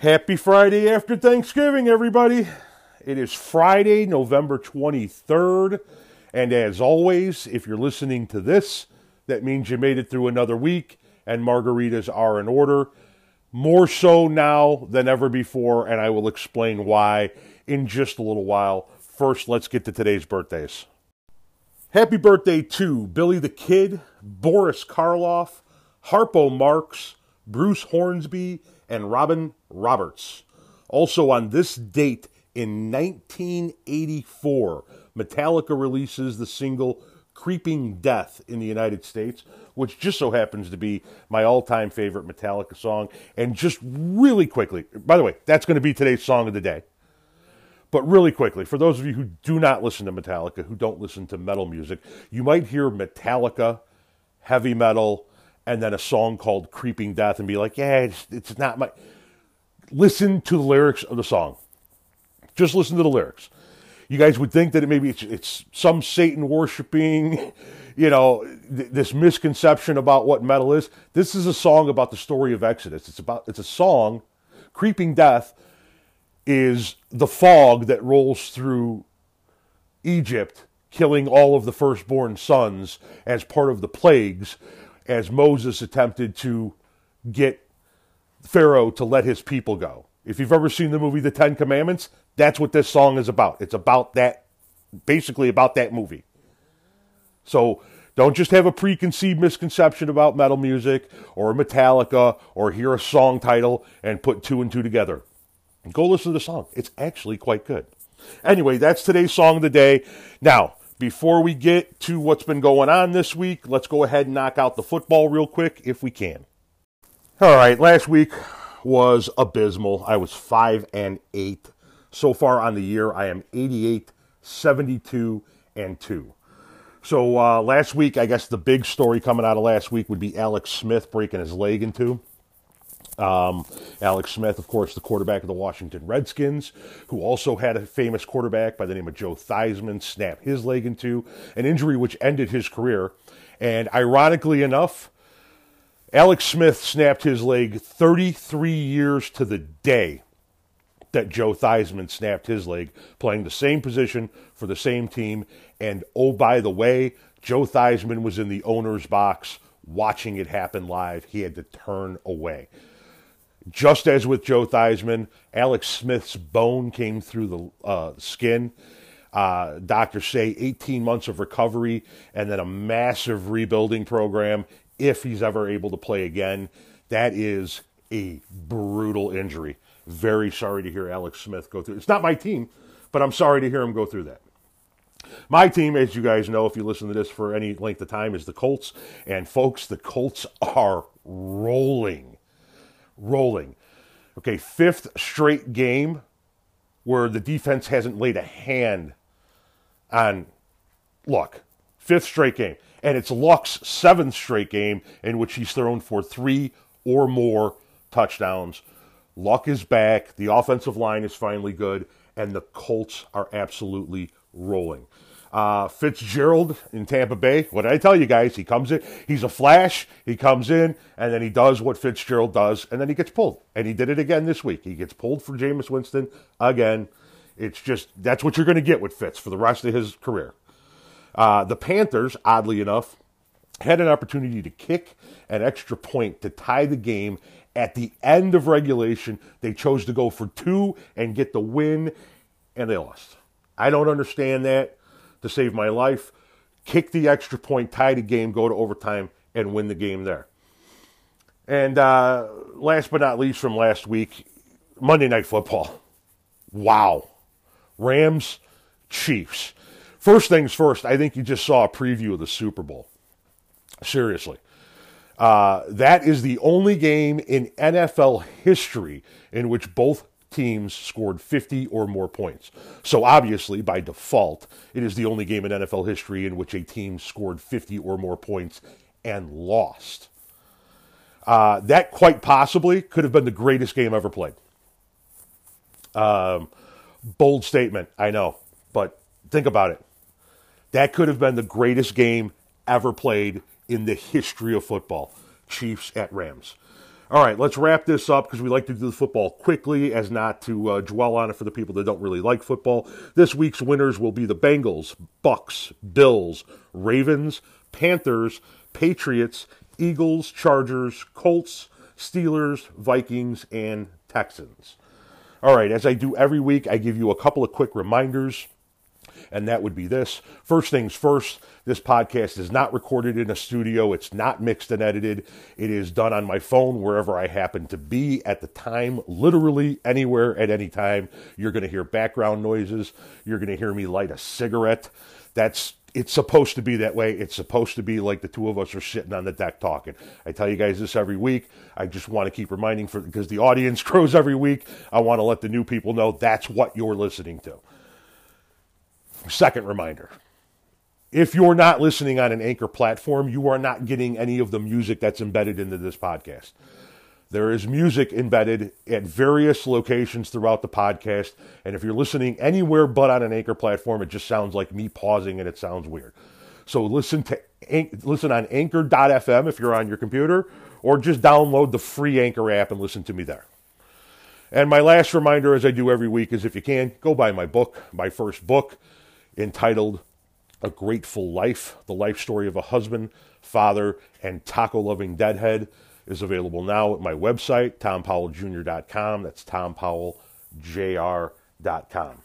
Happy Friday after Thanksgiving, everybody. It is Friday, November 23rd. And as always, if you're listening to this, that means you made it through another week and margaritas are in order. More so now than ever before, and I will explain why in just a little while. First, let's get to today's birthdays. Happy birthday to Billy the Kid, Boris Karloff, Harpo Marx, Bruce Hornsby, and Robin Roberts. Also, on this date in 1984, Metallica releases the single Creeping Death in the United States, which just so happens to be my all time favorite Metallica song. And just really quickly, by the way, that's going to be today's song of the day. But really quickly, for those of you who do not listen to Metallica, who don't listen to metal music, you might hear Metallica, heavy metal, and then a song called Creeping Death and be like, yeah, it's, it's not my. Listen to the lyrics of the song. Just listen to the lyrics. You guys would think that it maybe it's, it's some Satan worshiping, you know, th- this misconception about what metal is. This is a song about the story of Exodus. It's about it's a song, Creeping Death is the fog that rolls through Egypt, killing all of the firstborn sons as part of the plagues, as Moses attempted to get Pharaoh to let his people go. If you've ever seen the movie The Ten Commandments, that's what this song is about. It's about that, basically about that movie. So don't just have a preconceived misconception about metal music or Metallica or hear a song title and put two and two together. Go listen to the song. It's actually quite good. Anyway, that's today's song of the day. Now, before we get to what's been going on this week, let's go ahead and knock out the football real quick if we can. All right, last week was abysmal. I was 5 and 8. So far on the year, I am 88, 72 and 2. So uh, last week, I guess the big story coming out of last week would be Alex Smith breaking his leg in two. Um, Alex Smith, of course, the quarterback of the Washington Redskins, who also had a famous quarterback by the name of Joe Theismann snap his leg in two, an injury which ended his career. And ironically enough, Alex Smith snapped his leg 33 years to the day that Joe Theismann snapped his leg, playing the same position for the same team. And oh, by the way, Joe Theismann was in the owner's box watching it happen live. He had to turn away. Just as with Joe Theismann, Alex Smith's bone came through the uh, skin. Uh, doctors say 18 months of recovery and then a massive rebuilding program if he's ever able to play again. That is a brutal injury. Very sorry to hear Alex Smith go through. It's not my team, but I'm sorry to hear him go through that. My team, as you guys know, if you listen to this for any length of time, is the Colts. And folks, the Colts are rolling rolling. Okay, fifth straight game where the defense hasn't laid a hand on Luck. Fifth straight game. And it's Luck's seventh straight game in which he's thrown for three or more touchdowns. Luck is back. The offensive line is finally good. And the Colts are absolutely rolling. Uh, Fitzgerald in Tampa Bay. What did I tell you guys? He comes in, he's a flash. He comes in, and then he does what Fitzgerald does, and then he gets pulled. And he did it again this week. He gets pulled for Jameis Winston again. It's just that's what you're going to get with Fitz for the rest of his career. Uh, the Panthers, oddly enough, had an opportunity to kick an extra point to tie the game at the end of regulation. They chose to go for two and get the win, and they lost. I don't understand that to save my life, kick the extra point, tie the game, go to overtime, and win the game there. And uh, last but not least from last week, Monday Night Football. Wow. Rams, Chiefs. First things first, I think you just saw a preview of the Super Bowl. Seriously. Uh, that is the only game in NFL history in which both teams scored 50 or more points. So obviously, by default, it is the only game in NFL history in which a team scored 50 or more points and lost. Uh, that quite possibly could have been the greatest game ever played. Um, bold statement, I know, but think about it. That could have been the greatest game ever played in the history of football. Chiefs at Rams. All right, let's wrap this up because we like to do the football quickly as not to uh, dwell on it for the people that don't really like football. This week's winners will be the Bengals, Bucks, Bills, Ravens, Panthers, Patriots, Eagles, Chargers, Colts, Steelers, Vikings, and Texans. All right, as I do every week, I give you a couple of quick reminders and that would be this. First things first, this podcast is not recorded in a studio. It's not mixed and edited. It is done on my phone wherever I happen to be at the time, literally anywhere at any time. You're going to hear background noises. You're going to hear me light a cigarette. That's it's supposed to be that way. It's supposed to be like the two of us are sitting on the deck talking. I tell you guys this every week. I just want to keep reminding for because the audience grows every week. I want to let the new people know that's what you're listening to. Second reminder if you're not listening on an anchor platform, you are not getting any of the music that's embedded into this podcast. There is music embedded at various locations throughout the podcast. And if you're listening anywhere but on an anchor platform, it just sounds like me pausing and it sounds weird. So listen to listen on anchor.fm if you're on your computer, or just download the free Anchor app and listen to me there. And my last reminder, as I do every week, is if you can, go buy my book, my first book entitled A Grateful Life The Life Story of a Husband, Father, and Taco Loving Deadhead is available now at my website, tompowelljr.com. That's tompowelljr.com.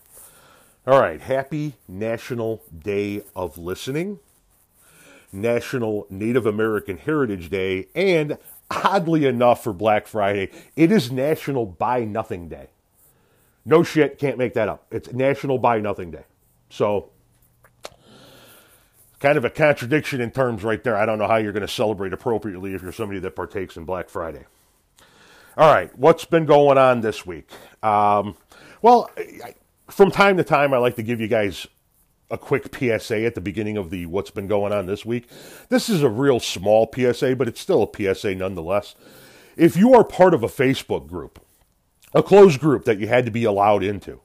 All right, happy National Day of Listening, National Native American Heritage Day, and oddly enough for Black Friday, it is National Buy Nothing Day. No shit, can't make that up. It's National Buy Nothing Day. So, kind of a contradiction in terms right there. I don't know how you're going to celebrate appropriately if you're somebody that partakes in Black Friday. All right, what's been going on this week? Um, well, from time to time, I like to give you guys a quick PSA at the beginning of the what's been going on this week. This is a real small PSA, but it's still a PSA nonetheless. If you are part of a Facebook group, a closed group that you had to be allowed into,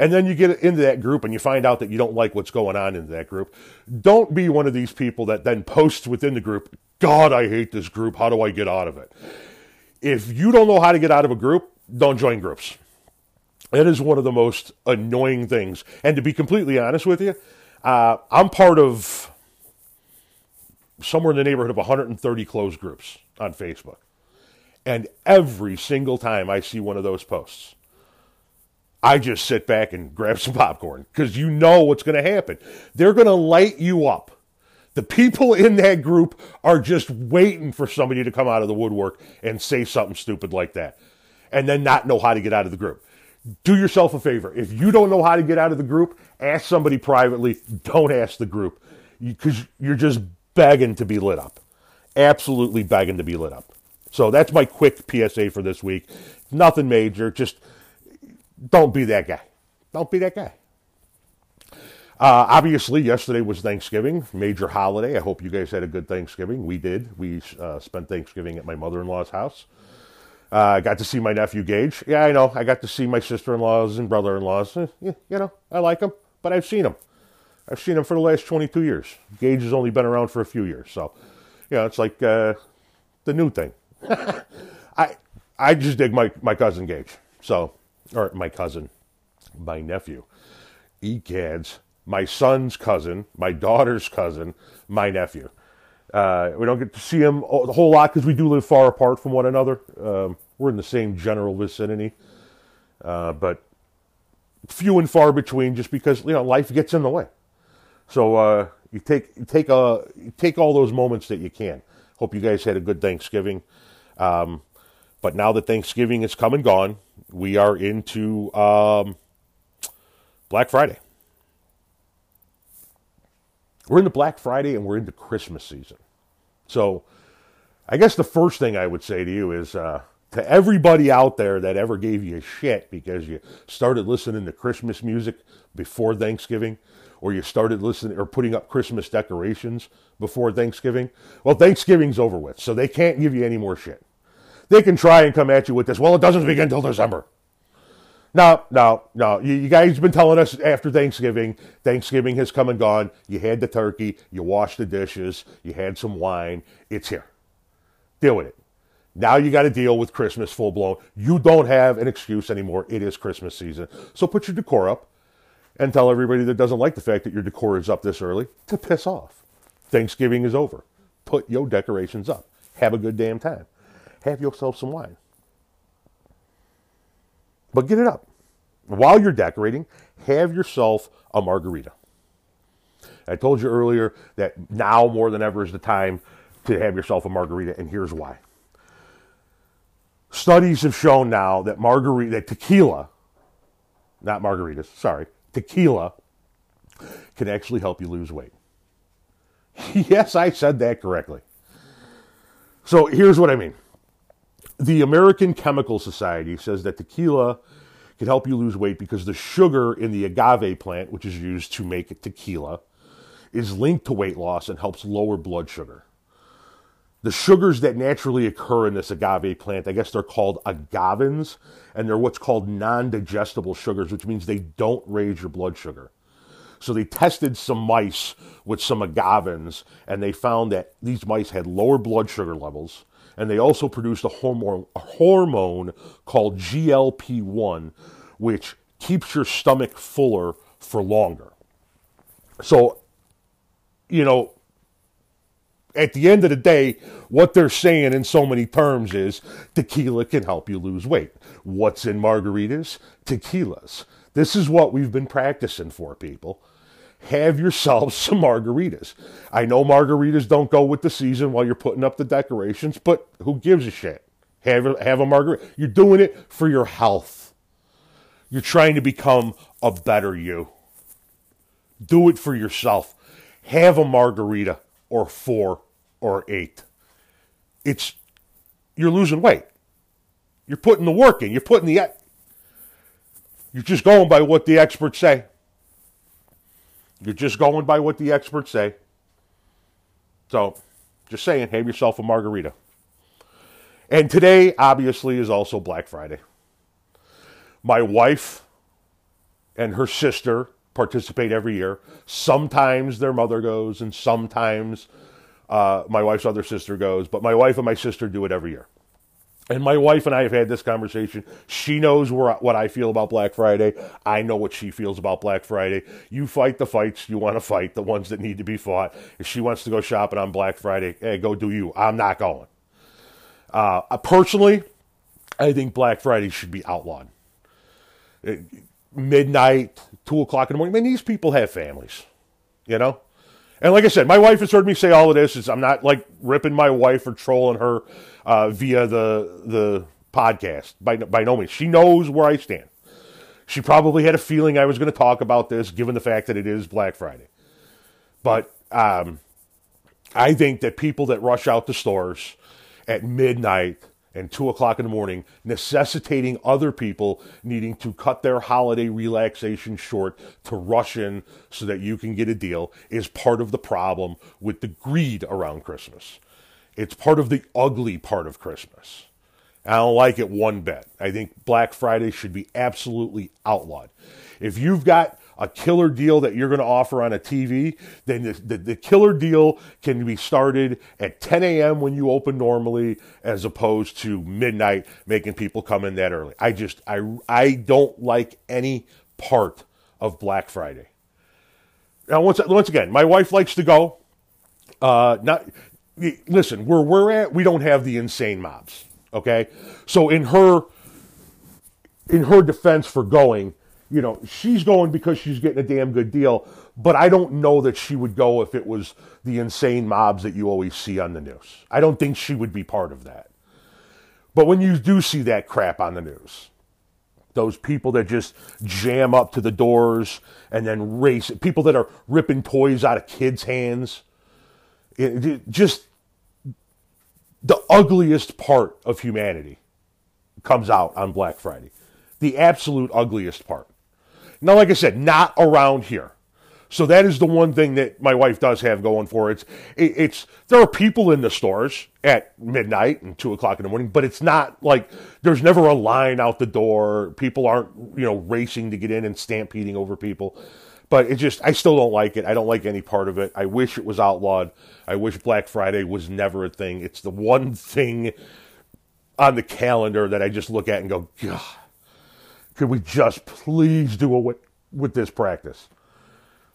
and then you get into that group and you find out that you don't like what's going on in that group, don't be one of these people that then posts within the group, God, I hate this group. How do I get out of it? If you don't know how to get out of a group, don't join groups. It is one of the most annoying things. And to be completely honest with you, uh, I'm part of somewhere in the neighborhood of 130 closed groups on Facebook. And every single time I see one of those posts, I just sit back and grab some popcorn because you know what's going to happen. They're going to light you up. The people in that group are just waiting for somebody to come out of the woodwork and say something stupid like that and then not know how to get out of the group. Do yourself a favor. If you don't know how to get out of the group, ask somebody privately. Don't ask the group because you're just begging to be lit up. Absolutely begging to be lit up. So that's my quick PSA for this week. Nothing major, just don't be that guy. Don't be that guy. Uh, obviously, yesterday was Thanksgiving, major holiday. I hope you guys had a good Thanksgiving. We did. We uh, spent Thanksgiving at my mother in law's house. I uh, got to see my nephew Gage. Yeah, I know. I got to see my sister in laws and brother in laws. Eh, you know, I like them, but I've seen them. I've seen them for the last 22 years. Gage has only been around for a few years. So, you know, it's like uh, the new thing. I I just dig my, my cousin Gage. So, or my cousin, my nephew. Ecads, my son's cousin, my daughter's cousin, my nephew. Uh, we don't get to see him a whole lot because we do live far apart from one another. Um, we're in the same general vicinity, uh, but few and far between, just because you know life gets in the way. So uh, you take you take a you take all those moments that you can. Hope you guys had a good Thanksgiving. Um, but now that Thanksgiving is come and gone, we are into um, Black Friday. We're into Black Friday and we're into Christmas season. So, I guess the first thing I would say to you is uh, to everybody out there that ever gave you shit because you started listening to Christmas music before Thanksgiving, or you started listening or putting up Christmas decorations before Thanksgiving. Well, Thanksgiving's over with, so they can't give you any more shit. They can try and come at you with this. Well, it doesn't begin until December. No, no, no. You, you guys have been telling us after Thanksgiving. Thanksgiving has come and gone. You had the turkey. You washed the dishes. You had some wine. It's here. Deal with it. Now you got to deal with Christmas full blown. You don't have an excuse anymore. It is Christmas season. So put your decor up and tell everybody that doesn't like the fact that your decor is up this early to piss off. Thanksgiving is over. Put your decorations up. Have a good damn time. Have yourself some wine. But get it up. While you're decorating, have yourself a margarita. I told you earlier that now more than ever is the time to have yourself a margarita, and here's why. Studies have shown now that margarita, that tequila, not margaritas, sorry, tequila can actually help you lose weight. yes, I said that correctly. So here's what I mean. The American Chemical Society says that tequila can help you lose weight because the sugar in the agave plant, which is used to make tequila, is linked to weight loss and helps lower blood sugar. The sugars that naturally occur in this agave plant, I guess they're called agavins, and they're what's called non digestible sugars, which means they don't raise your blood sugar. So they tested some mice with some agavins, and they found that these mice had lower blood sugar levels, and they also produced a hormone, a hormone called GLP 1, which keeps your stomach fuller for longer. So, you know, at the end of the day, what they're saying in so many terms is tequila can help you lose weight. What's in margaritas? Tequilas. This is what we've been practicing for, people. Have yourselves some margaritas. I know margaritas don't go with the season while you're putting up the decorations, but who gives a shit? Have a, have a margarita. You're doing it for your health. You're trying to become a better you. Do it for yourself. Have a margarita or four or eight. It's you're losing weight. You're putting the work in. You're putting the you're just going by what the experts say. You're just going by what the experts say. So, just saying, have yourself a margarita. And today, obviously, is also Black Friday. My wife and her sister participate every year. Sometimes their mother goes, and sometimes uh, my wife's other sister goes. But my wife and my sister do it every year. And my wife and I have had this conversation. She knows where, what I feel about Black Friday. I know what she feels about Black Friday. You fight the fights you want to fight, the ones that need to be fought. If she wants to go shopping on Black Friday, hey, go do you. I'm not going. Uh, personally, I think Black Friday should be outlawed. Midnight, two o'clock in the morning. I mean, these people have families, you know. And like I said, my wife has heard me say all of this. Is I'm not like ripping my wife or trolling her uh, via the the podcast by by no means. She knows where I stand. She probably had a feeling I was going to talk about this, given the fact that it is Black Friday. But um, I think that people that rush out to stores at midnight and two o'clock in the morning, necessitating other people needing to cut their holiday relaxation short to rush in so that you can get a deal, is part of the problem with the greed around Christmas. It's part of the ugly part of Christmas. I don't like it one bit. I think Black Friday should be absolutely outlawed. If you've got a killer deal that you're going to offer on a TV, then the, the, the, killer deal can be started at 10 a.m. when you open normally, as opposed to midnight, making people come in that early. I just, I, I don't like any part of Black Friday. Now, once, once again, my wife likes to go. Uh, not, listen, where we're at, we don't have the insane mobs. Okay, so in her, in her defense for going, you know, she's going because she's getting a damn good deal, but I don't know that she would go if it was the insane mobs that you always see on the news. I don't think she would be part of that. But when you do see that crap on the news, those people that just jam up to the doors and then race, people that are ripping toys out of kids' hands, it, it, just the ugliest part of humanity comes out on Black Friday. The absolute ugliest part. Now, like I said, not around here. So that is the one thing that my wife does have going for it. it's it's there are people in the stores at midnight and two o'clock in the morning, but it's not like there's never a line out the door. People aren't you know racing to get in and stampeding over people. But it just I still don't like it. I don't like any part of it. I wish it was outlawed. I wish Black Friday was never a thing. It's the one thing on the calendar that I just look at and go, God, could we just please do away with this practice?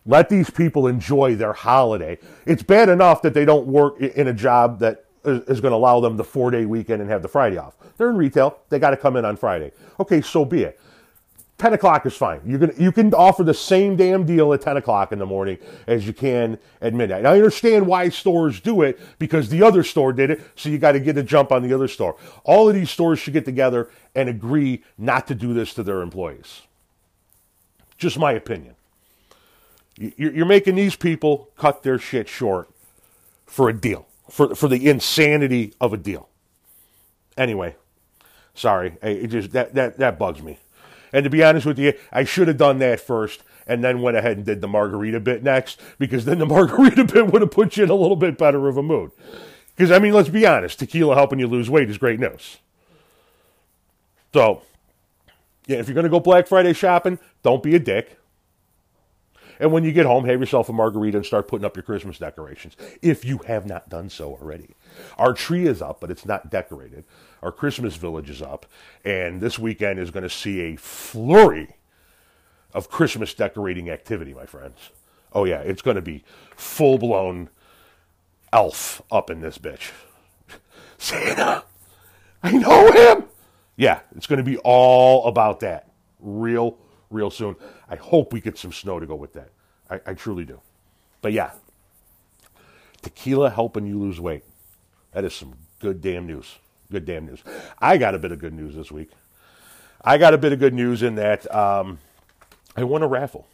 Let these people enjoy their holiday. It's bad enough that they don't work in a job that is going to allow them the four day weekend and have the Friday off. They're in retail. They got to come in on Friday. Okay, so be it. 10 o'clock is fine. You can, you can offer the same damn deal at 10 o'clock in the morning as you can at midnight. And I understand why stores do it because the other store did it, so you got to get a jump on the other store. All of these stores should get together and agree not to do this to their employees. Just my opinion. You're making these people cut their shit short for a deal, for, for the insanity of a deal. Anyway, sorry. It just, that, that, that bugs me. And to be honest with you, I should have done that first and then went ahead and did the margarita bit next because then the margarita bit would have put you in a little bit better of a mood. Because, I mean, let's be honest, tequila helping you lose weight is great news. So, yeah, if you're going to go Black Friday shopping, don't be a dick. And when you get home, have yourself a margarita and start putting up your Christmas decorations, if you have not done so already. Our tree is up, but it's not decorated. Our Christmas village is up, and this weekend is going to see a flurry of Christmas decorating activity, my friends. Oh, yeah, it's going to be full blown elf up in this bitch. Santa, I know him. Yeah, it's going to be all about that real, real soon. I hope we get some snow to go with that. I, I truly do. But yeah, tequila helping you lose weight. That is some good damn news. Good damn news. I got a bit of good news this week. I got a bit of good news in that um, I won a raffle.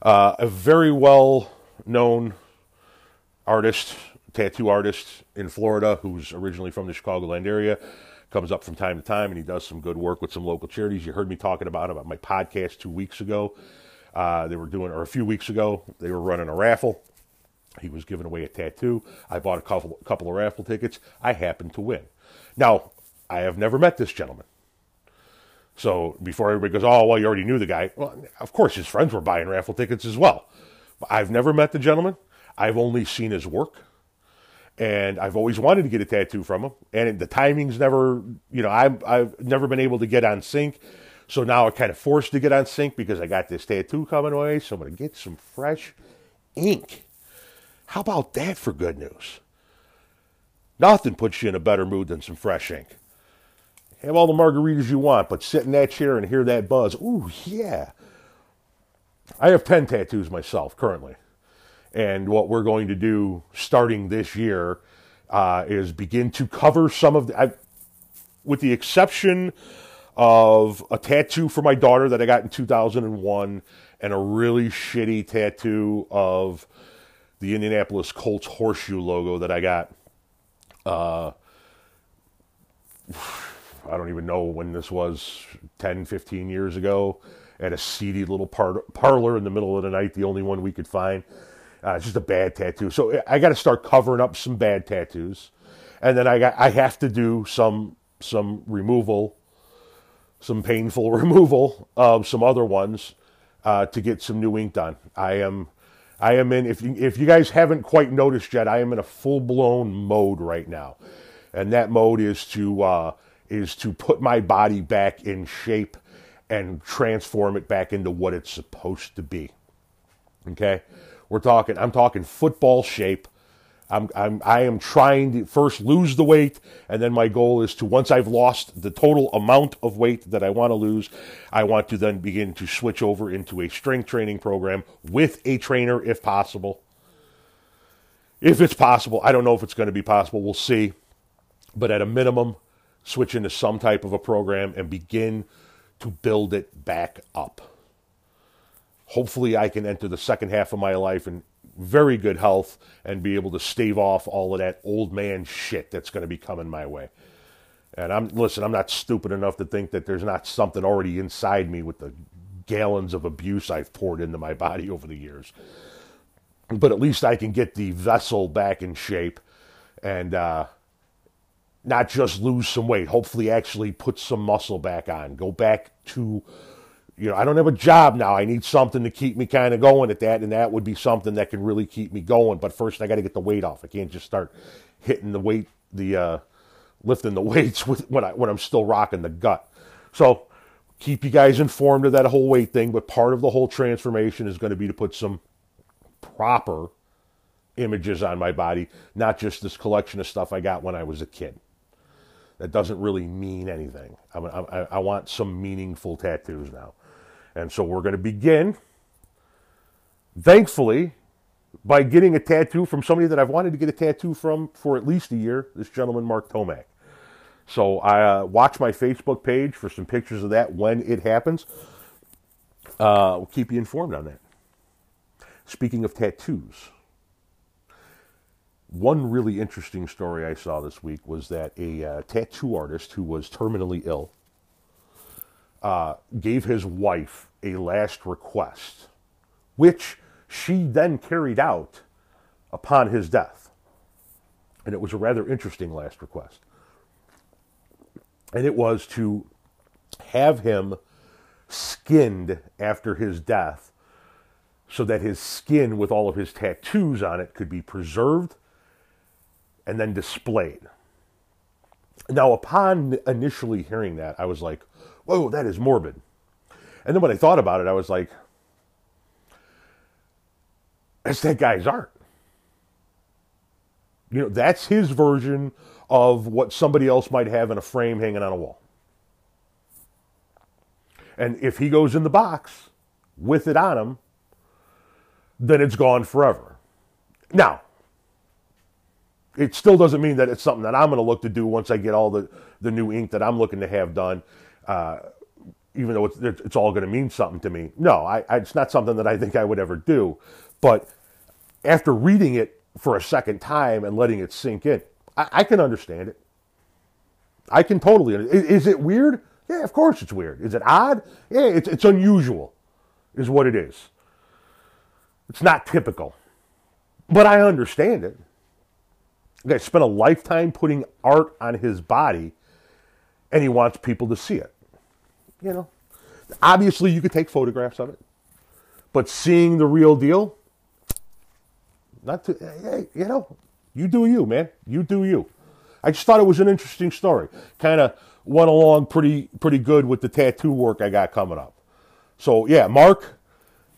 Uh, a very well known artist, tattoo artist in Florida, who's originally from the Chicagoland area, comes up from time to time and he does some good work with some local charities. You heard me talking about about my podcast two weeks ago. Uh, they were doing, or a few weeks ago, they were running a raffle. He was giving away a tattoo. I bought a couple, couple of raffle tickets. I happened to win. Now, I have never met this gentleman. So before everybody goes, oh, well, you already knew the guy. Well, of course, his friends were buying raffle tickets as well. I've never met the gentleman. I've only seen his work. And I've always wanted to get a tattoo from him. And the timing's never, you know, I've, I've never been able to get on sync. So now I'm kind of forced to get on sync because I got this tattoo coming away. So I'm going to get some fresh ink. How about that for good news? Nothing puts you in a better mood than some fresh ink. Have all the margaritas you want, but sit in that chair and hear that buzz. Ooh, yeah. I have 10 tattoos myself currently. And what we're going to do starting this year uh, is begin to cover some of the, I, with the exception of a tattoo for my daughter that I got in 2001 and a really shitty tattoo of the Indianapolis Colts horseshoe logo that I got uh, I don't even know when this was 10, 15 years ago at a seedy little par- parlor in the middle of the night, the only one we could find. Uh, it's just a bad tattoo. So I got to start covering up some bad tattoos. And then I got I have to do some some removal, some painful removal of some other ones uh, to get some new ink done. I am I am in, if you, if you guys haven't quite noticed yet, I am in a full blown mode right now. And that mode is to, uh, is to put my body back in shape and transform it back into what it's supposed to be. Okay? We're talking, I'm talking football shape I'm, I'm, I am trying to first lose the weight, and then my goal is to, once I've lost the total amount of weight that I want to lose, I want to then begin to switch over into a strength training program with a trainer if possible. If it's possible, I don't know if it's going to be possible, we'll see. But at a minimum, switch into some type of a program and begin to build it back up. Hopefully, I can enter the second half of my life and very good health and be able to stave off all of that old man shit that's going to be coming my way. And I'm listen, I'm not stupid enough to think that there's not something already inside me with the gallons of abuse I've poured into my body over the years. But at least I can get the vessel back in shape and uh, not just lose some weight. Hopefully, actually put some muscle back on. Go back to you know, I don't have a job now. I need something to keep me kind of going at that, and that would be something that can really keep me going. But first, I got to get the weight off. I can't just start hitting the weight, the uh, lifting the weights with, when I when I'm still rocking the gut. So keep you guys informed of that whole weight thing. But part of the whole transformation is going to be to put some proper images on my body, not just this collection of stuff I got when I was a kid. That doesn't really mean anything. I, I, I want some meaningful tattoos now. And so we're going to begin, thankfully, by getting a tattoo from somebody that I've wanted to get a tattoo from for at least a year, this gentleman, Mark Tomac. So I uh, watch my Facebook page for some pictures of that when it happens. Uh, we'll keep you informed on that. Speaking of tattoos, one really interesting story I saw this week was that a uh, tattoo artist who was terminally ill uh, gave his wife a last request, which she then carried out upon his death. And it was a rather interesting last request. And it was to have him skinned after his death so that his skin with all of his tattoos on it could be preserved and then displayed. Now, upon initially hearing that, I was like, whoa, that is morbid. And then when I thought about it, I was like, that's that guy's art. You know, that's his version of what somebody else might have in a frame hanging on a wall. And if he goes in the box with it on him, then it's gone forever. Now, it still doesn't mean that it's something that I'm going to look to do once I get all the, the new ink that I'm looking to have done, uh, even though it's, it's all going to mean something to me. No, I, I, it's not something that I think I would ever do. But after reading it for a second time and letting it sink in, I, I can understand it. I can totally. Is, is it weird? Yeah, of course it's weird. Is it odd? Yeah, it's, it's unusual, is what it is. It's not typical. But I understand it. Guy spent a lifetime putting art on his body, and he wants people to see it. You know, obviously you could take photographs of it, but seeing the real deal, not to, hey, you know, you do you, man. You do you. I just thought it was an interesting story. Kind of went along pretty pretty good with the tattoo work I got coming up. So yeah, Mark,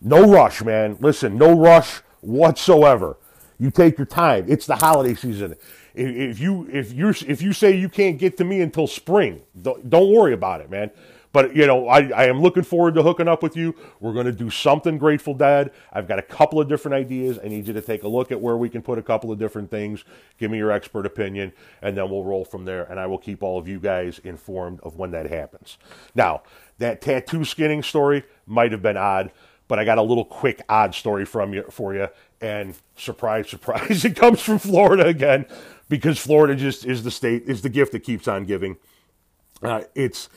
no rush, man. Listen, no rush whatsoever. You take your time. It's the holiday season. If you if you if you say you can't get to me until spring, don't, don't worry about it, man. But you know, I, I am looking forward to hooking up with you. We're going to do something Grateful Dead. I've got a couple of different ideas. I need you to take a look at where we can put a couple of different things. Give me your expert opinion, and then we'll roll from there. And I will keep all of you guys informed of when that happens. Now, that tattoo skinning story might have been odd, but I got a little quick odd story from you for you, and surprise, surprise, it comes from Florida again because Florida just is the state, is the gift that keeps on giving. Uh, it's,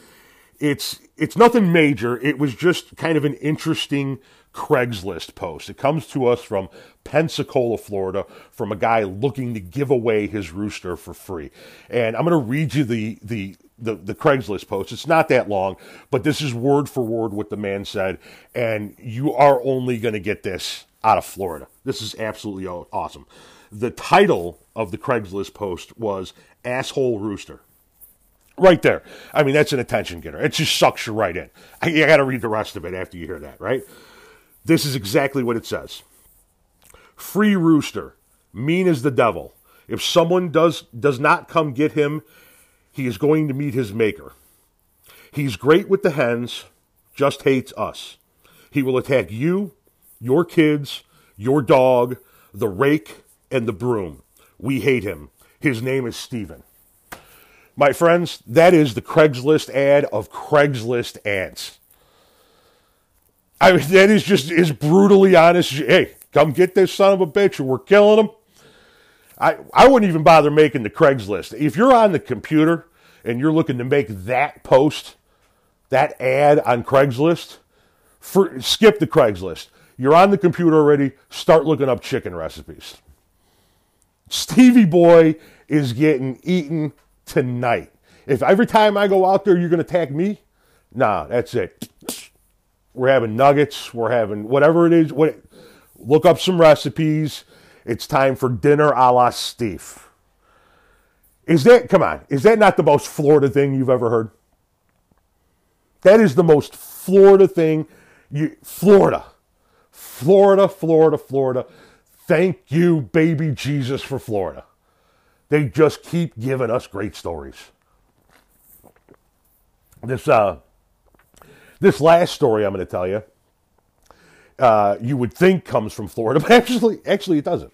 it's, it's nothing major. It was just kind of an interesting Craigslist post. It comes to us from Pensacola, Florida, from a guy looking to give away his rooster for free. And I'm going to read you the, the, the, the Craigslist post. It's not that long, but this is word for word what the man said. And you are only going to get this out of Florida. This is absolutely awesome. The title of the Craigslist post was Asshole Rooster. Right there. I mean, that's an attention getter. It just sucks you right in. I, I got to read the rest of it after you hear that, right? This is exactly what it says Free rooster, mean as the devil. If someone does, does not come get him, he is going to meet his maker. He's great with the hens, just hates us. He will attack you your kids, your dog, the rake, and the broom. We hate him. His name is Steven. My friends, that is the Craigslist ad of Craigslist ads. I mean, that is just as brutally honest. Hey, come get this son of a bitch or we're killing him. I, I wouldn't even bother making the Craigslist. If you're on the computer and you're looking to make that post, that ad on Craigslist, for, skip the Craigslist. You're on the computer already. Start looking up chicken recipes. Stevie Boy is getting eaten tonight. If every time I go out there you're going to attack me, nah, that's it. We're having nuggets. We're having whatever it is. What, look up some recipes. It's time for dinner a la Steve. Is that, come on, is that not the most Florida thing you've ever heard? That is the most Florida thing. You, Florida. Florida, Florida, Florida. Thank you, baby Jesus, for Florida. They just keep giving us great stories. This uh, this last story I'm going to tell you, uh, you would think comes from Florida, but actually, actually, it doesn't.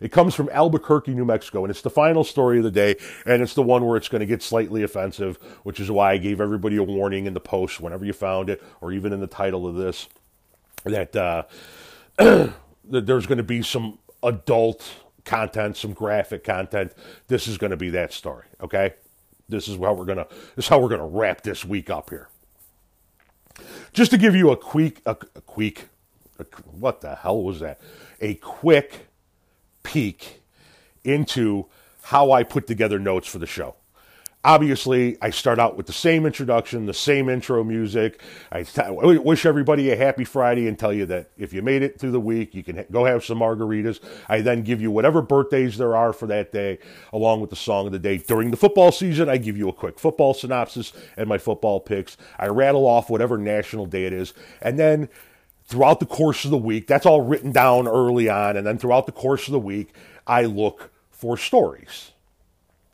It comes from Albuquerque, New Mexico, and it's the final story of the day, and it's the one where it's going to get slightly offensive, which is why I gave everybody a warning in the post whenever you found it, or even in the title of this, that, uh, that there's going to be some adult content, some graphic content. This is going to be that story. Okay, this is how we're gonna. This is how we're gonna wrap this week up here. Just to give you a quick, a, a quick, a, what the hell was that? A quick peek into how I put together notes for the show. Obviously, I start out with the same introduction, the same intro music. I wish everybody a happy Friday and tell you that if you made it through the week, you can ha- go have some margaritas. I then give you whatever birthdays there are for that day, along with the song of the day. During the football season, I give you a quick football synopsis and my football picks. I rattle off whatever national day it is. And then throughout the course of the week, that's all written down early on. And then throughout the course of the week, I look for stories.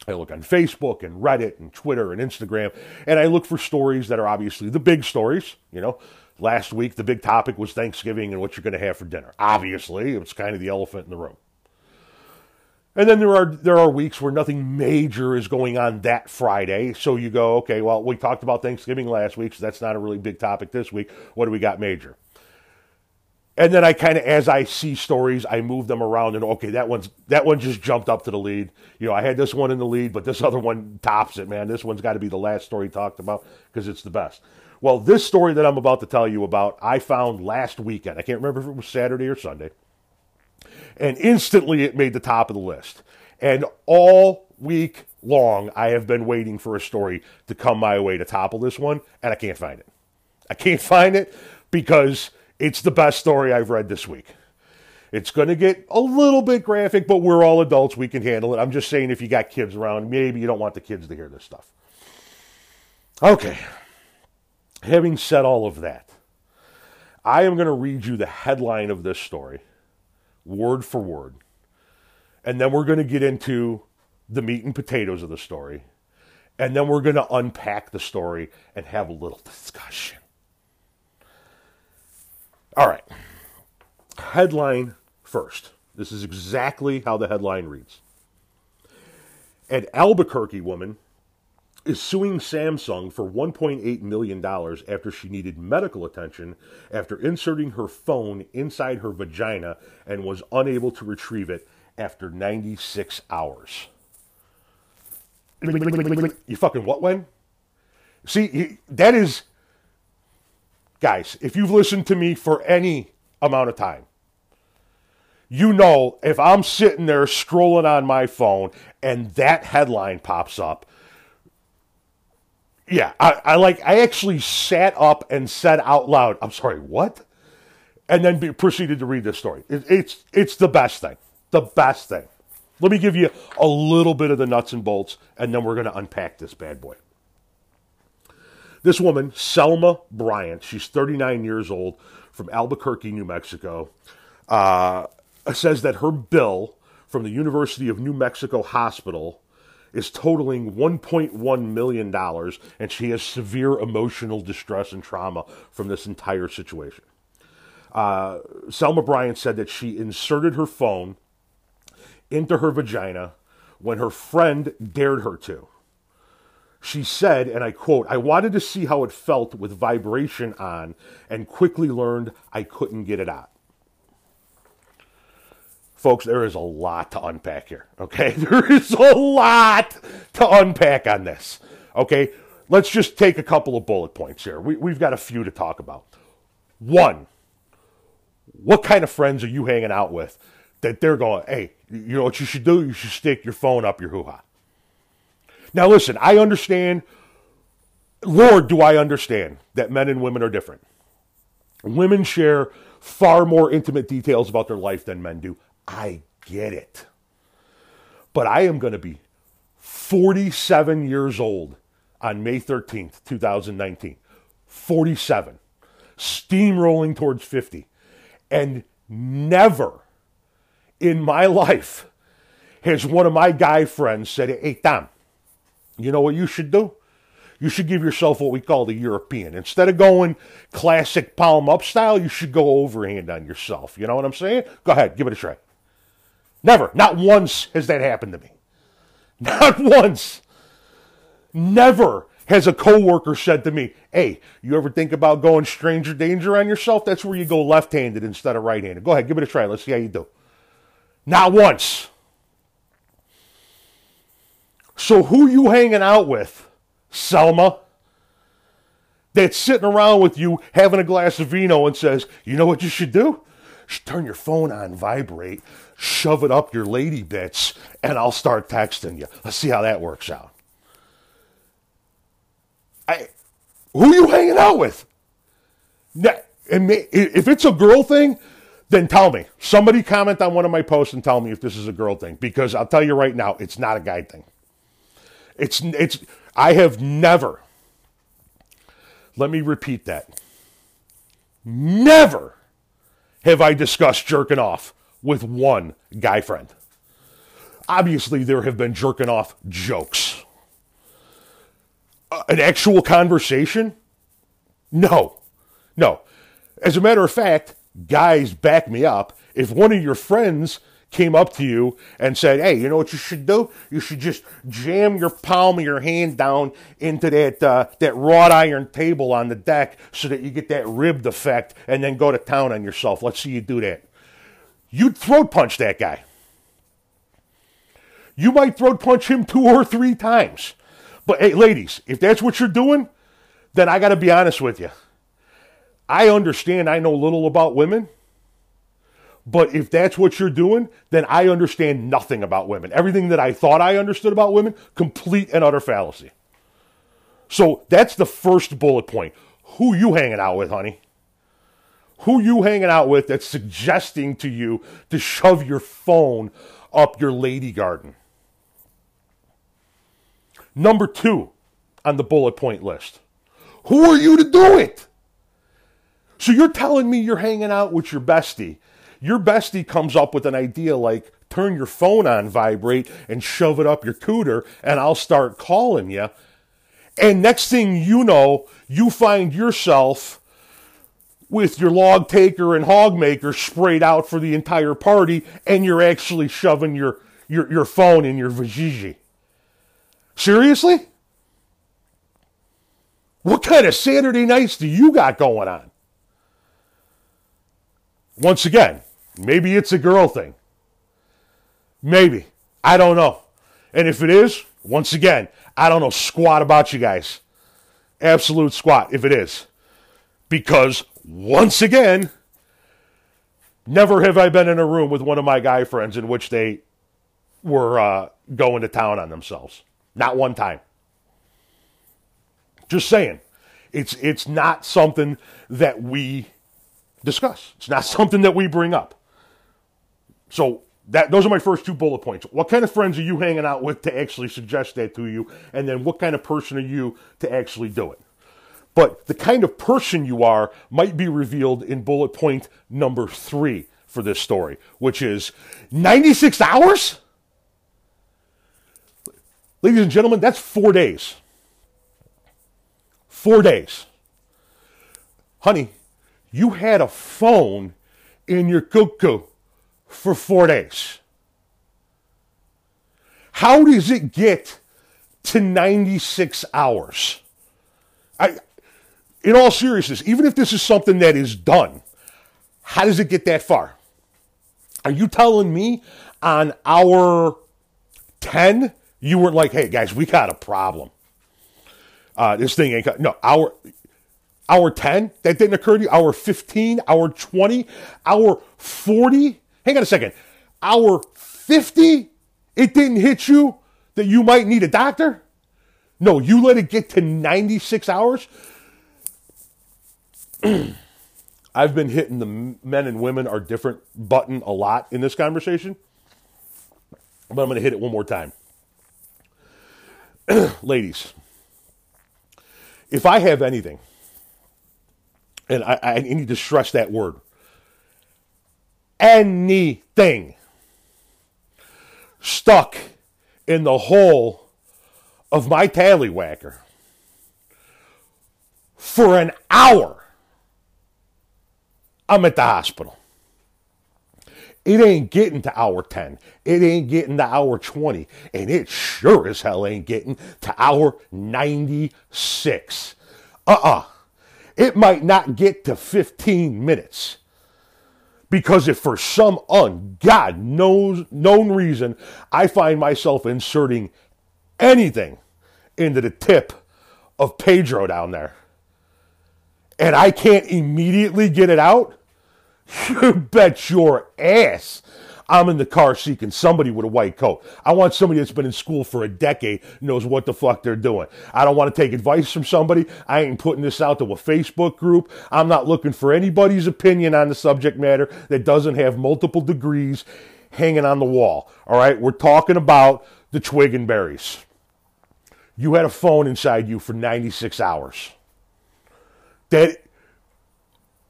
I look on Facebook and Reddit and Twitter and Instagram, and I look for stories that are obviously the big stories. You know, last week the big topic was Thanksgiving and what you're going to have for dinner. Obviously, it's kind of the elephant in the room. And then there are there are weeks where nothing major is going on that Friday. So you go, okay, well, we talked about Thanksgiving last week, so that's not a really big topic this week. What do we got major? And then I kind of, as I see stories, I move them around and okay, that one's that one just jumped up to the lead. You know, I had this one in the lead, but this other one tops it, man. This one's got to be the last story talked about because it's the best. Well, this story that I'm about to tell you about, I found last weekend. I can't remember if it was Saturday or Sunday, and instantly it made the top of the list. And all week long, I have been waiting for a story to come my way to topple this one, and I can't find it. I can't find it because it's the best story I've read this week. It's going to get a little bit graphic, but we're all adults. We can handle it. I'm just saying if you got kids around, maybe you don't want the kids to hear this stuff. Okay. Having said all of that, I am going to read you the headline of this story, word for word. And then we're going to get into the meat and potatoes of the story. And then we're going to unpack the story and have a little discussion. All right. Headline first. This is exactly how the headline reads. An Albuquerque woman is suing Samsung for $1.8 million after she needed medical attention after inserting her phone inside her vagina and was unable to retrieve it after 96 hours. You fucking what, when? See, that is guys, if you've listened to me for any amount of time, you know if I'm sitting there scrolling on my phone and that headline pops up, yeah, I, I like I actually sat up and said out loud, "I'm sorry, what?" and then be, proceeded to read this story. It, it's it's the best thing, the best thing. Let me give you a little bit of the nuts and bolts, and then we're going to unpack this bad boy. This woman, Selma Bryant, she's 39 years old from Albuquerque, New Mexico, uh, says that her bill from the University of New Mexico Hospital is totaling $1.1 million, and she has severe emotional distress and trauma from this entire situation. Uh, Selma Bryant said that she inserted her phone into her vagina when her friend dared her to. She said, and I quote, I wanted to see how it felt with vibration on and quickly learned I couldn't get it out. Folks, there is a lot to unpack here, okay? There is a lot to unpack on this, okay? Let's just take a couple of bullet points here. We, we've got a few to talk about. One, what kind of friends are you hanging out with that they're going, hey, you know what you should do? You should stick your phone up your hoo ha. Now, listen, I understand, Lord, do I understand that men and women are different. Women share far more intimate details about their life than men do. I get it. But I am going to be 47 years old on May 13th, 2019. 47. Steamrolling towards 50. And never in my life has one of my guy friends said, Hey, Tom, you know what you should do? You should give yourself what we call the European. Instead of going classic palm up style, you should go overhand on yourself. You know what I'm saying? Go ahead, give it a try. Never, not once has that happened to me. Not once. Never has a coworker said to me, "Hey, you ever think about going stranger danger on yourself? That's where you go left-handed instead of right-handed. Go ahead, give it a try. Let's see how you do." Not once. So who you hanging out with, Selma? That's sitting around with you having a glass of vino and says, "You know what you should do? Just turn your phone on vibrate, shove it up your lady bits, and I'll start texting you. Let's see how that works out." I, who you hanging out with? If it's a girl thing, then tell me. Somebody comment on one of my posts and tell me if this is a girl thing, because I'll tell you right now, it's not a guy thing. It's it's. I have never. Let me repeat that. Never have I discussed jerking off with one guy friend. Obviously, there have been jerking off jokes uh, an actual conversation? No. No. As a matter of fact, guys, back me up. If one of your friends came up to you and said, Hey, you know what you should do? You should just jam your palm of your hand down into that, uh, that wrought iron table on the deck so that you get that ribbed effect and then go to town on yourself. Let's see you do that. You'd throat punch that guy. You might throat punch him two or three times. But hey, ladies, if that's what you're doing, then I got to be honest with you. I understand I know little about women, but if that's what you're doing, then I understand nothing about women. Everything that I thought I understood about women, complete and utter fallacy. So that's the first bullet point. Who you hanging out with, honey? Who you hanging out with that's suggesting to you to shove your phone up your lady garden? Number two on the bullet point list. Who are you to do it? So you're telling me you're hanging out with your bestie. Your bestie comes up with an idea like turn your phone on vibrate and shove it up your cooter and I'll start calling you. And next thing you know, you find yourself with your log taker and hog maker sprayed out for the entire party and you're actually shoving your, your, your phone in your vajiji. Seriously? What kind of Saturday nights do you got going on? Once again, maybe it's a girl thing. Maybe. I don't know. And if it is, once again, I don't know squat about you guys. Absolute squat if it is. Because once again, never have I been in a room with one of my guy friends in which they were uh, going to town on themselves. Not one time. Just saying. It's it's not something that we discuss. It's not something that we bring up. So that those are my first two bullet points. What kind of friends are you hanging out with to actually suggest that to you? And then what kind of person are you to actually do it? But the kind of person you are might be revealed in bullet point number three for this story, which is 96 hours? Ladies and gentlemen, that's four days. Four days. Honey, you had a phone in your cuckoo for four days. How does it get to 96 hours? I, in all seriousness, even if this is something that is done, how does it get that far? Are you telling me on hour 10 you weren't like, hey guys, we got a problem. Uh, this thing ain't no hour hour 10 that didn't occur to you hour 15 hour 20 hour 40 hang on a second. Hour 50 it didn't hit you that you might need a doctor? No you let it get to 96 hours? I've been hitting the men and women are different button a lot in this conversation but i'm going to hit it one more time. Ladies, if I have anything, and I, I need to stress that word, anything stuck in the hole of my tallywhacker for an hour, I'm at the hospital. It ain't getting to hour 10. It ain't getting to hour 20. And it sure as hell ain't getting to hour 96. Uh uh-uh. uh It might not get to 15 minutes. Because if for some ungod knows, known reason I find myself inserting anything into the tip of Pedro down there, and I can't immediately get it out, you bet your ass I'm in the car seeking somebody with a white coat. I want somebody that's been in school for a decade, knows what the fuck they're doing. I don't want to take advice from somebody. I ain't putting this out to a Facebook group. I'm not looking for anybody's opinion on the subject matter that doesn't have multiple degrees hanging on the wall. All right, we're talking about the twig and berries. You had a phone inside you for 96 hours. That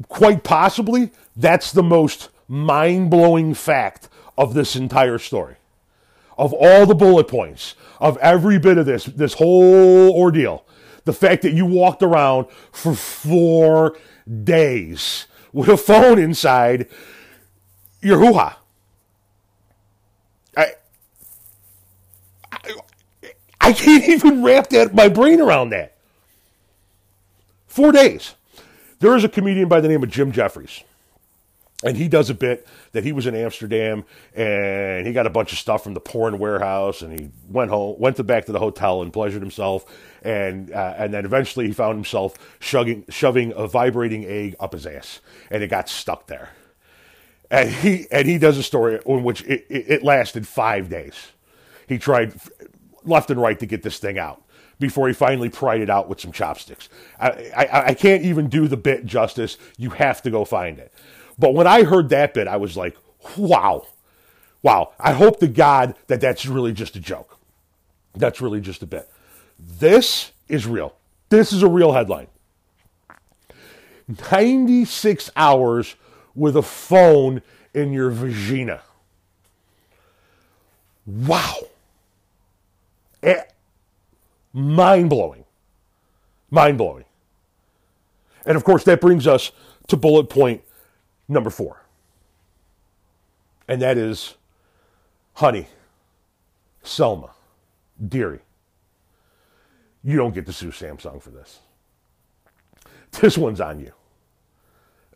quite possibly that's the most mind blowing fact of this entire story. Of all the bullet points, of every bit of this, this whole ordeal, the fact that you walked around for four days with a phone inside your hoo ha. I, I, I can't even wrap that my brain around that. Four days. There is a comedian by the name of Jim Jeffries and he does a bit that he was in Amsterdam and he got a bunch of stuff from the porn warehouse and he went home, went to back to the hotel and pleasured himself, and uh, and then eventually he found himself shoving shoving a vibrating egg up his ass and it got stuck there, and he and he does a story in which it, it, it lasted five days. He tried left and right to get this thing out before he finally pried it out with some chopsticks. I, I, I can't even do the bit justice. You have to go find it. But when I heard that bit, I was like, wow, wow. I hope to God that that's really just a joke. That's really just a bit. This is real. This is a real headline. 96 hours with a phone in your vagina. Wow. Eh, mind blowing. Mind blowing. And of course, that brings us to bullet point number four. And that is Honey, Selma, Dearie. You don't get to sue Samsung for this. This one's on you.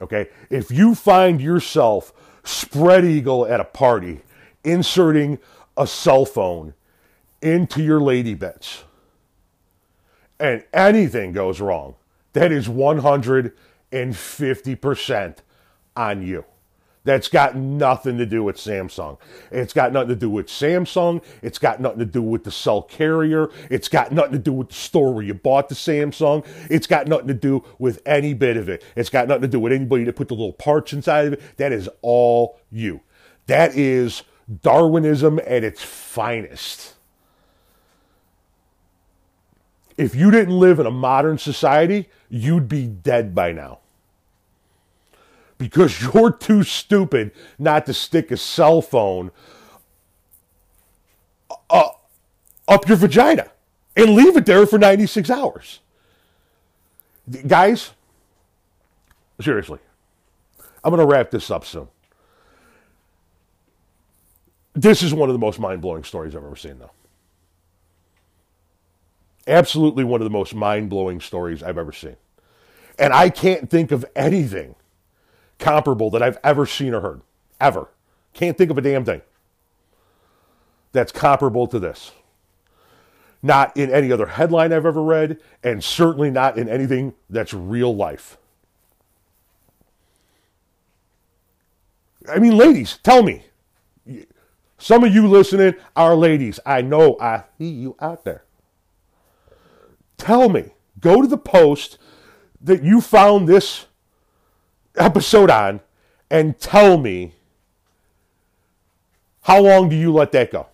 Okay? If you find yourself spread eagle at a party, inserting a cell phone into your lady bits, and anything goes wrong, that is 150% on you. That's got nothing to do with Samsung. It's got nothing to do with Samsung. It's got nothing to do with the cell carrier. It's got nothing to do with the store where you bought the Samsung. It's got nothing to do with any bit of it. It's got nothing to do with anybody that put the little parts inside of it. That is all you. That is Darwinism at its finest. If you didn't live in a modern society, you'd be dead by now because you're too stupid not to stick a cell phone uh, up your vagina and leave it there for 96 hours. Guys, seriously, I'm going to wrap this up soon. This is one of the most mind blowing stories I've ever seen, though. Absolutely one of the most mind blowing stories I've ever seen. And I can't think of anything comparable that I've ever seen or heard. Ever. Can't think of a damn thing that's comparable to this. Not in any other headline I've ever read, and certainly not in anything that's real life. I mean, ladies, tell me. Some of you listening are ladies. I know I see you out there. Tell me. Go to the post that you found this episode on and tell me how long do you let that go?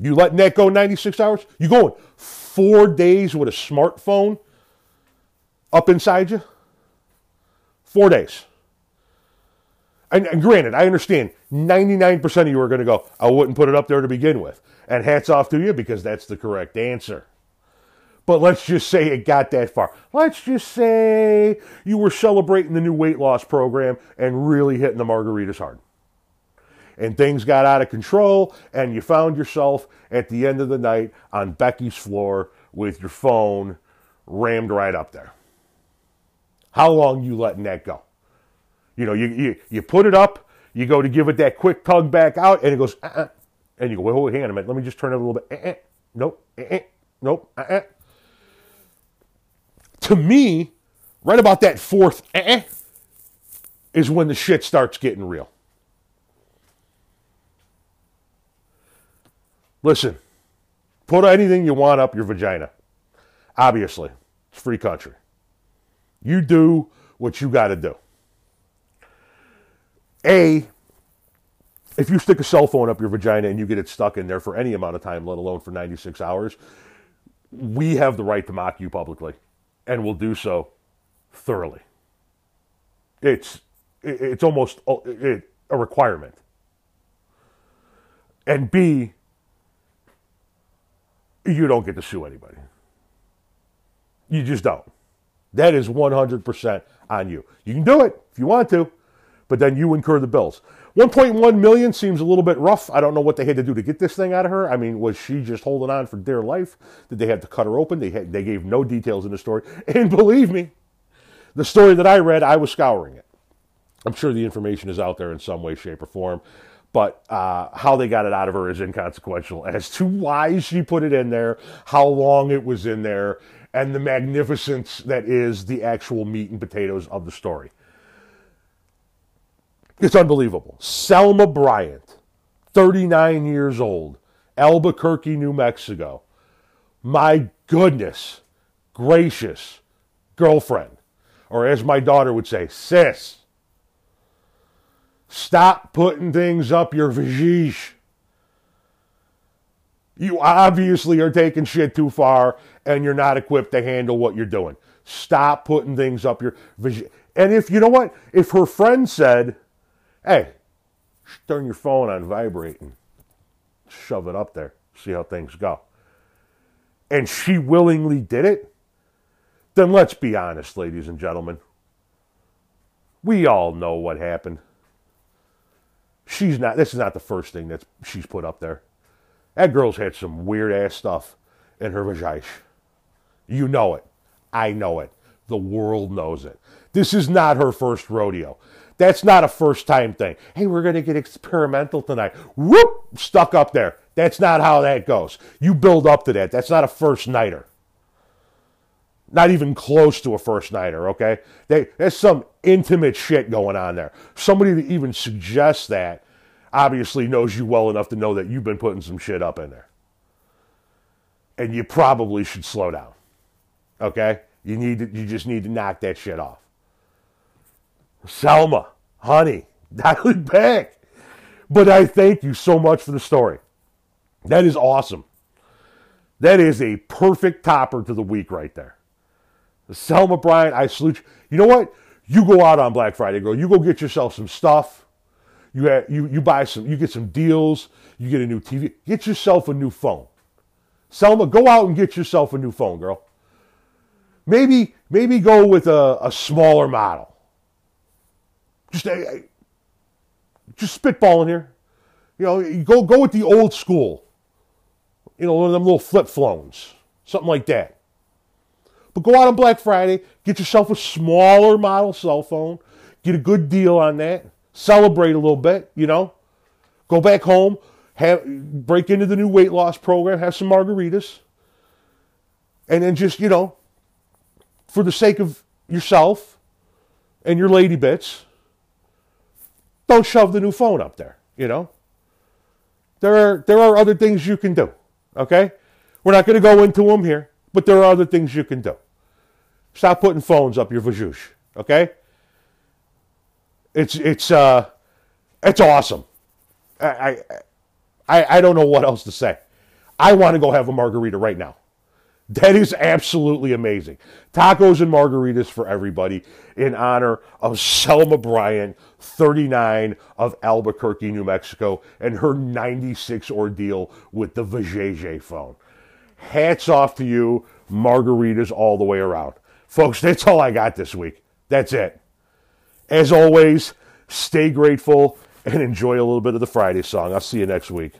You letting that go 96 hours? You going four days with a smartphone up inside you? Four days. And, and, granted, I understand 99% of you are going to go, I wouldn't put it up there to begin with. And hats off to you because that's the correct answer. But let's just say it got that far. Let's just say you were celebrating the new weight loss program and really hitting the margaritas hard. And things got out of control, and you found yourself at the end of the night on Becky's floor with your phone rammed right up there. How long you letting that go? You know, you, you, you put it up, you go to give it that quick tug back out, and it goes, uh-uh. and you go, wait, wait, hang on a minute, let me just turn it a little bit. Uh-uh. Nope, uh-uh. nope, uh-uh. To me, right about that fourth uh-uh, is when the shit starts getting real. Listen, put anything you want up your vagina. Obviously, it's free country. You do what you got to do. A, if you stick a cell phone up your vagina and you get it stuck in there for any amount of time, let alone for 96 hours, we have the right to mock you publicly and will do so thoroughly. It's it's almost a requirement. And B, you don't get to sue anybody. You just don't. That is 100% on you. You can do it if you want to, but then you incur the bills. 1.1 million seems a little bit rough. I don't know what they had to do to get this thing out of her. I mean, was she just holding on for dear life? Did they have to cut her open? They had, they gave no details in the story. And believe me, the story that I read, I was scouring it. I'm sure the information is out there in some way, shape, or form. But uh, how they got it out of her is inconsequential as to why she put it in there, how long it was in there, and the magnificence that is the actual meat and potatoes of the story. It's unbelievable. Selma Bryant, 39 years old, Albuquerque, New Mexico. My goodness gracious girlfriend, or as my daughter would say, sis. Stop putting things up your vajish. You obviously are taking shit too far and you're not equipped to handle what you're doing. Stop putting things up your vajish. And if you know what, if her friend said, Hey, turn your phone on vibrate and shove it up there. See how things go. And she willingly did it. Then let's be honest, ladies and gentlemen. We all know what happened. She's not, this is not the first thing that she's put up there. That girl's had some weird ass stuff in her vagina. You know it. I know it. The world knows it. This is not her first rodeo. That's not a first time thing. Hey, we're going to get experimental tonight. Whoop, stuck up there. That's not how that goes. You build up to that. That's not a first nighter. Not even close to a first nighter, okay? They, there's some intimate shit going on there. Somebody that even suggests that obviously knows you well enough to know that you've been putting some shit up in there. And you probably should slow down. Okay? You need to, you just need to knock that shit off. Selma, honey, dial it back. But I thank you so much for the story. That is awesome. That is a perfect topper to the week right there. Selma Bryant, I salute you. You know what? You go out on Black Friday, girl. You go get yourself some stuff. You, have, you, you buy some, you get some deals. You get a new TV. Get yourself a new phone. Selma, go out and get yourself a new phone, girl. Maybe, maybe go with a, a smaller model. Just, uh, just spitballing here. You know, you go go with the old school. You know, one of them little flip phones, something like that. But go out on Black Friday, get yourself a smaller model cell phone, get a good deal on that, celebrate a little bit. You know, go back home, have break into the new weight loss program, have some margaritas, and then just you know, for the sake of yourself and your lady bits, don't shove the new phone up there, you know? There are, there are other things you can do, okay? We're not going to go into them here, but there are other things you can do. Stop putting phones up your vajoosh, okay? It's, it's, uh, it's awesome. I, I, I don't know what else to say. I want to go have a margarita right now. That is absolutely amazing. Tacos and margaritas for everybody in honor of Selma Bryant, 39 of Albuquerque, New Mexico, and her 96 ordeal with the Vajayjay phone. Hats off to you, margaritas all the way around. Folks, that's all I got this week. That's it. As always, stay grateful and enjoy a little bit of the Friday song. I'll see you next week.